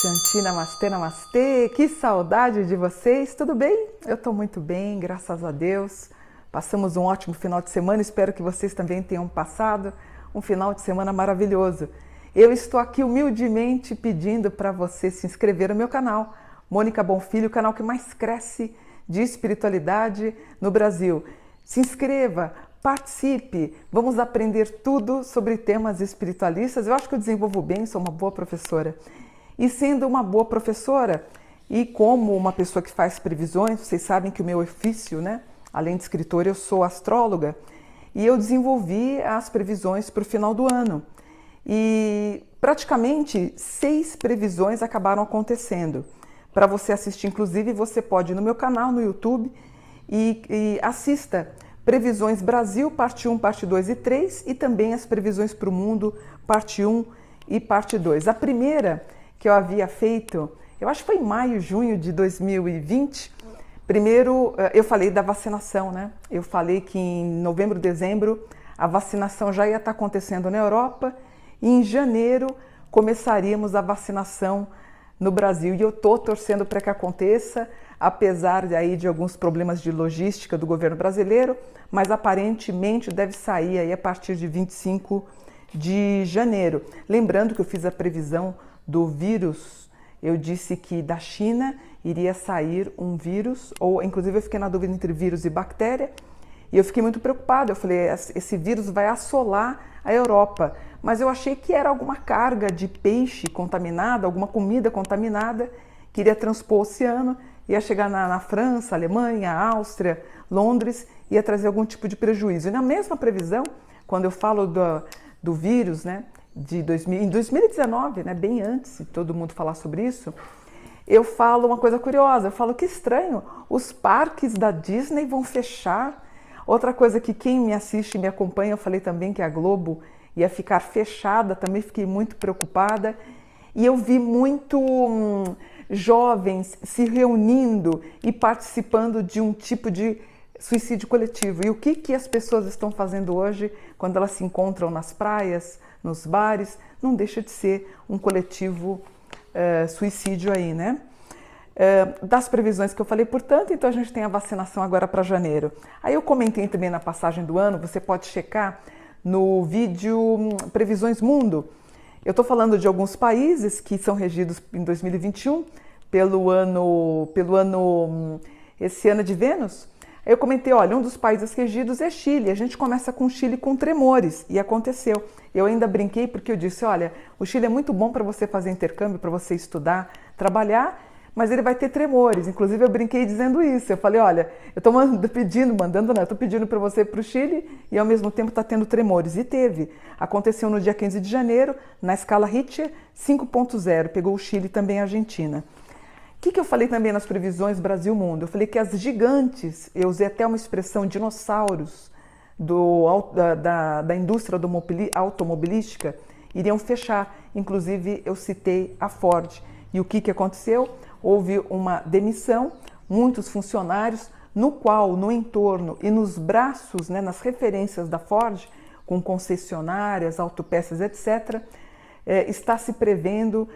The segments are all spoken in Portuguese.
Shanti, namastê, namastê. Que saudade de vocês. Tudo bem? Eu estou muito bem, graças a Deus. Passamos um ótimo final de semana. Espero que vocês também tenham passado um final de semana maravilhoso. Eu estou aqui humildemente pedindo para você se inscrever no meu canal, Mônica Bonfilho, o canal que mais cresce de espiritualidade no Brasil. Se inscreva, participe, vamos aprender tudo sobre temas espiritualistas. Eu acho que eu desenvolvo bem, sou uma boa professora. E sendo uma boa professora e como uma pessoa que faz previsões, vocês sabem que o meu ofício, né, além de escritora, eu sou astróloga e eu desenvolvi as previsões para o final do ano. E praticamente seis previsões acabaram acontecendo. Para você assistir, inclusive, você pode ir no meu canal no YouTube e, e assista Previsões Brasil, parte 1, parte 2 e 3, e também as previsões para o mundo, parte 1 e parte 2. A primeira que eu havia feito, eu acho que foi em maio, junho de 2020. Primeiro, eh, eu falei da vacinação, né? Eu falei que em novembro, dezembro, a vacinação já ia estar acontecendo na Europa e em janeiro começaríamos a vacinação no Brasil. E eu estou torcendo para que aconteça, apesar de, aí de alguns problemas de logística do governo brasileiro, mas aparentemente deve sair aí a partir de 25 de janeiro. Lembrando que eu fiz a previsão do vírus, eu disse que da China iria sair um vírus, ou inclusive eu fiquei na dúvida entre vírus e bactéria, e eu fiquei muito preocupada. Eu falei, esse vírus vai assolar a Europa. Mas eu achei que era alguma carga de peixe contaminada, alguma comida contaminada, que iria transpor o oceano, ia chegar na, na França, Alemanha, Áustria, Londres, ia trazer algum tipo de prejuízo. E na mesma previsão, quando eu falo do, do vírus, né, de 2000, em 2019, né, bem antes de todo mundo falar sobre isso, eu falo uma coisa curiosa. Eu falo que estranho, os parques da Disney vão fechar. Outra coisa que quem me assiste e me acompanha, eu falei também que a Globo ia ficar fechada, também fiquei muito preocupada. E eu vi muito hum, jovens se reunindo e participando de um tipo de suicídio coletivo. E o que, que as pessoas estão fazendo hoje quando elas se encontram nas praias, nos bares? Não deixa de ser um coletivo uh, suicídio aí, né? Uh, das previsões que eu falei, portanto, então a gente tem a vacinação agora para janeiro. Aí eu comentei também na passagem do ano, você pode checar no vídeo hum, Previsões Mundo. Eu estou falando de alguns países que são regidos em 2021 pelo ano, pelo ano, hum, esse ano de Vênus. Eu comentei, olha, um dos países regidos é Chile. A gente começa com Chile com tremores e aconteceu. Eu ainda brinquei porque eu disse, olha, o Chile é muito bom para você fazer intercâmbio, para você estudar, trabalhar mas ele vai ter tremores. Inclusive, eu brinquei dizendo isso. Eu falei: olha, eu estou pedindo, mandando, não, eu estou pedindo para você para o Chile e ao mesmo tempo está tendo tremores. E teve. Aconteceu no dia 15 de janeiro, na escala Richter 5.0. Pegou o Chile e também a Argentina. O que, que eu falei também nas previsões Brasil-Mundo? Eu falei que as gigantes, eu usei até uma expressão dinossauros do, da, da, da indústria automobilística, iriam fechar. Inclusive, eu citei a Ford. E o que, que aconteceu? houve uma demissão, muitos funcionários, no qual, no entorno e nos braços, né, nas referências da Ford, com concessionárias, autopeças, etc., é, está se prevendo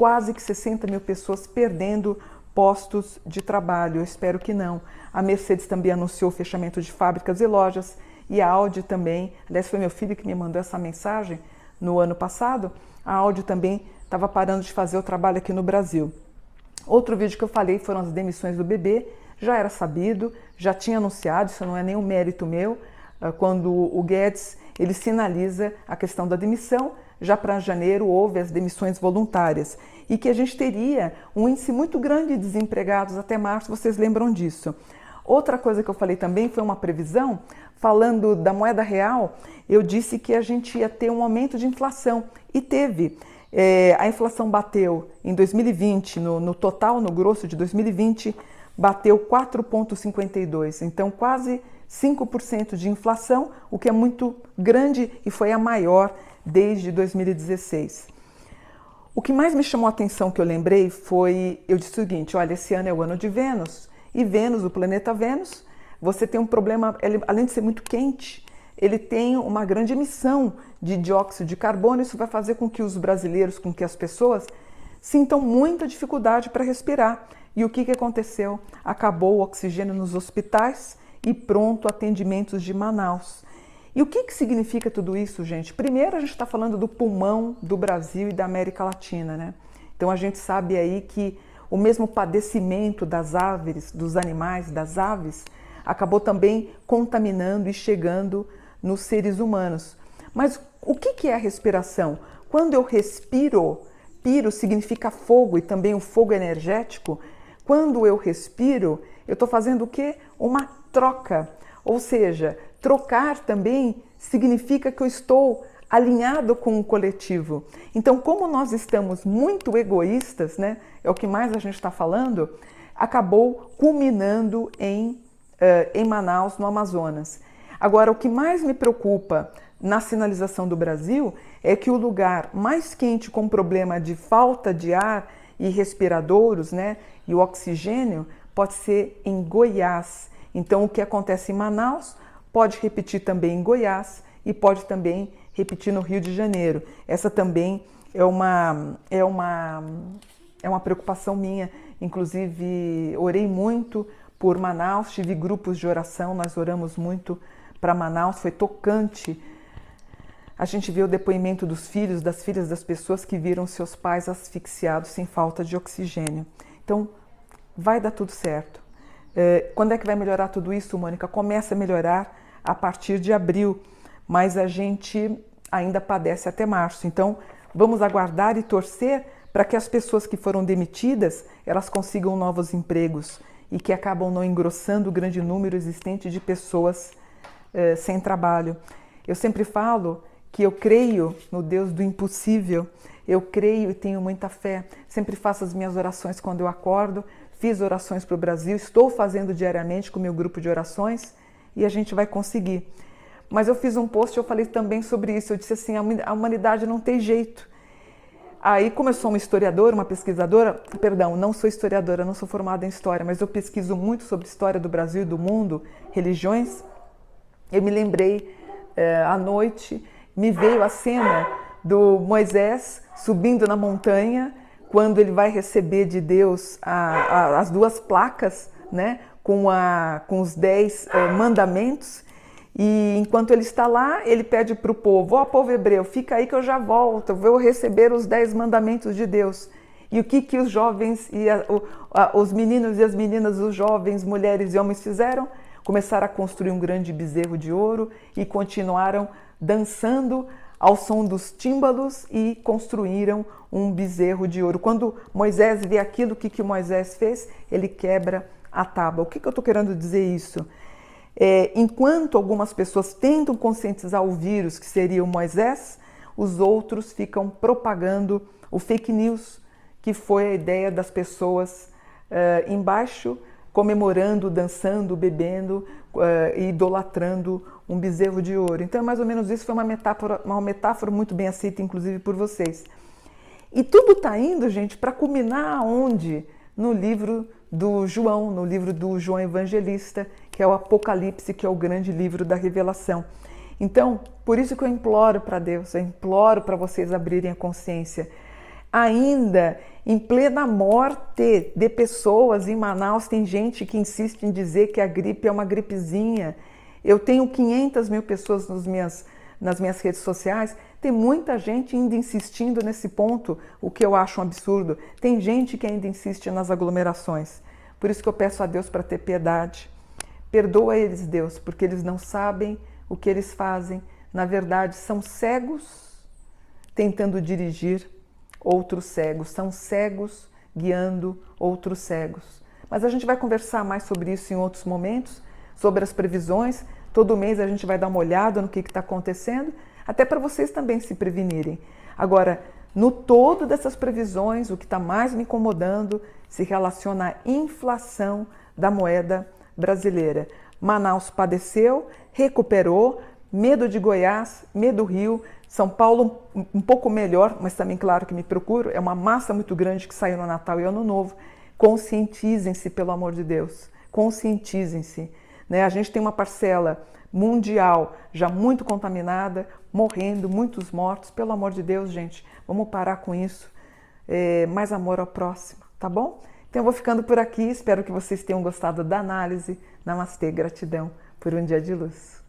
quase que 60 mil pessoas perdendo postos de trabalho. Eu espero que não. A Mercedes também anunciou o fechamento de fábricas e lojas e a Audi também. Aliás, foi meu filho que me mandou essa mensagem no ano passado. A Audi também estava parando de fazer o trabalho aqui no Brasil. Outro vídeo que eu falei foram as demissões do bebê, já era sabido, já tinha anunciado, isso não é nenhum mérito meu, ah, quando o Guedes ele sinaliza a questão da demissão, já para janeiro houve as demissões voluntárias e que a gente teria um índice muito grande de desempregados até março, vocês lembram disso. Outra coisa que eu falei também foi uma previsão, falando da moeda real, eu disse que a gente ia ter um aumento de inflação e teve. É, a inflação bateu em 2020, no, no total, no grosso de 2020, bateu 4,52, então quase 5% de inflação, o que é muito grande e foi a maior desde 2016. O que mais me chamou a atenção que eu lembrei foi, eu disse o seguinte, olha, esse ano é o ano de Vênus, e Vênus, o planeta Vênus, você tem um problema, ele, além de ser muito quente, ele tem uma grande emissão de dióxido de carbono. Isso vai fazer com que os brasileiros, com que as pessoas sintam muita dificuldade para respirar. E o que, que aconteceu? Acabou o oxigênio nos hospitais e pronto atendimentos de Manaus. E o que, que significa tudo isso, gente? Primeiro, a gente está falando do pulmão do Brasil e da América Latina, né? Então a gente sabe aí que o mesmo padecimento das aves, dos animais, das aves, acabou também contaminando e chegando nos seres humanos. Mas o que é a respiração? Quando eu respiro, piro significa fogo e também o fogo energético. Quando eu respiro, eu estou fazendo o quê? Uma troca. Ou seja, trocar também significa que eu estou alinhado com o coletivo. Então, como nós estamos muito egoístas, né? É o que mais a gente está falando, acabou culminando em, uh, em Manaus, no Amazonas. Agora, o que mais me preocupa na sinalização do Brasil é que o lugar mais quente com problema de falta de ar e respiradouros, né, e o oxigênio, pode ser em Goiás. Então, o que acontece em Manaus pode repetir também em Goiás e pode também repetir no Rio de Janeiro. Essa também é uma, é uma, é uma preocupação minha. Inclusive, orei muito por Manaus, tive grupos de oração, nós oramos muito para Manaus, foi tocante. A gente vê o depoimento dos filhos, das filhas das pessoas que viram seus pais asfixiados sem falta de oxigênio. Então, vai dar tudo certo. É, quando é que vai melhorar tudo isso, Mônica? Começa a melhorar a partir de abril, mas a gente ainda padece até março. Então, vamos aguardar e torcer para que as pessoas que foram demitidas, elas consigam novos empregos e que acabam não engrossando o grande número existente de pessoas eh, sem trabalho. Eu sempre falo que eu creio no Deus do impossível, eu creio e tenho muita fé. Sempre faço as minhas orações quando eu acordo, fiz orações para o Brasil, estou fazendo diariamente com o meu grupo de orações e a gente vai conseguir. Mas eu fiz um post, eu falei também sobre isso. Eu disse assim: a humanidade não tem jeito. Aí começou uma historiadora, uma pesquisadora, perdão, não sou historiadora, não sou formada em história, mas eu pesquiso muito sobre história do Brasil e do mundo, religiões. Eu me lembrei é, à noite, me veio a cena do Moisés subindo na montanha, quando ele vai receber de Deus a, a, as duas placas, né, com, a, com os dez é, mandamentos. E enquanto ele está lá, ele pede para o povo: Ó, oh, povo hebreu, fica aí que eu já volto, vou receber os dez mandamentos de Deus. E o que, que os jovens e a, o, a, os meninos e as meninas, os jovens, mulheres e homens fizeram? Começaram a construir um grande bezerro de ouro e continuaram dançando ao som dos tímbalos e construíram um bezerro de ouro. Quando Moisés vê aquilo, o que, que Moisés fez? Ele quebra a tábua. O que, que eu estou querendo dizer isso? É, enquanto algumas pessoas tentam conscientizar o vírus, que seria o Moisés, os outros ficam propagando o fake news, que foi a ideia das pessoas uh, embaixo comemorando, dançando, bebendo uh, e idolatrando um bezerro de ouro. Então, é mais ou menos isso foi uma metáfora, uma metáfora muito bem aceita, inclusive por vocês. E tudo está indo, gente, para culminar aonde? No livro do João, no livro do João Evangelista, que é o Apocalipse, que é o grande livro da revelação. Então, por isso que eu imploro para Deus, eu imploro para vocês abrirem a consciência. Ainda em plena morte de pessoas em Manaus, tem gente que insiste em dizer que a gripe é uma gripezinha. Eu tenho 500 mil pessoas nas minhas, nas minhas redes sociais. Tem muita gente ainda insistindo nesse ponto, o que eu acho um absurdo. Tem gente que ainda insiste nas aglomerações. Por isso que eu peço a Deus para ter piedade. Perdoa eles, Deus, porque eles não sabem o que eles fazem. Na verdade, são cegos tentando dirigir outros cegos, são cegos guiando outros cegos. Mas a gente vai conversar mais sobre isso em outros momentos, sobre as previsões. Todo mês a gente vai dar uma olhada no que está acontecendo, até para vocês também se prevenirem. Agora, no todo dessas previsões, o que está mais me incomodando se relaciona à inflação da moeda brasileira. Manaus padeceu, recuperou, medo de Goiás, medo do Rio, são Paulo um pouco melhor, mas também claro que me procuro, é uma massa muito grande que saiu no Natal e Ano Novo. Conscientizem-se, pelo amor de Deus, conscientizem-se. Né? A gente tem uma parcela mundial já muito contaminada, morrendo, muitos mortos. Pelo amor de Deus, gente, vamos parar com isso. é, mais amor ao próximo, tá bom? Então eu vou ficando por aqui, espero que vocês tenham gostado da análise. Namastê, gratidão por um dia de luz.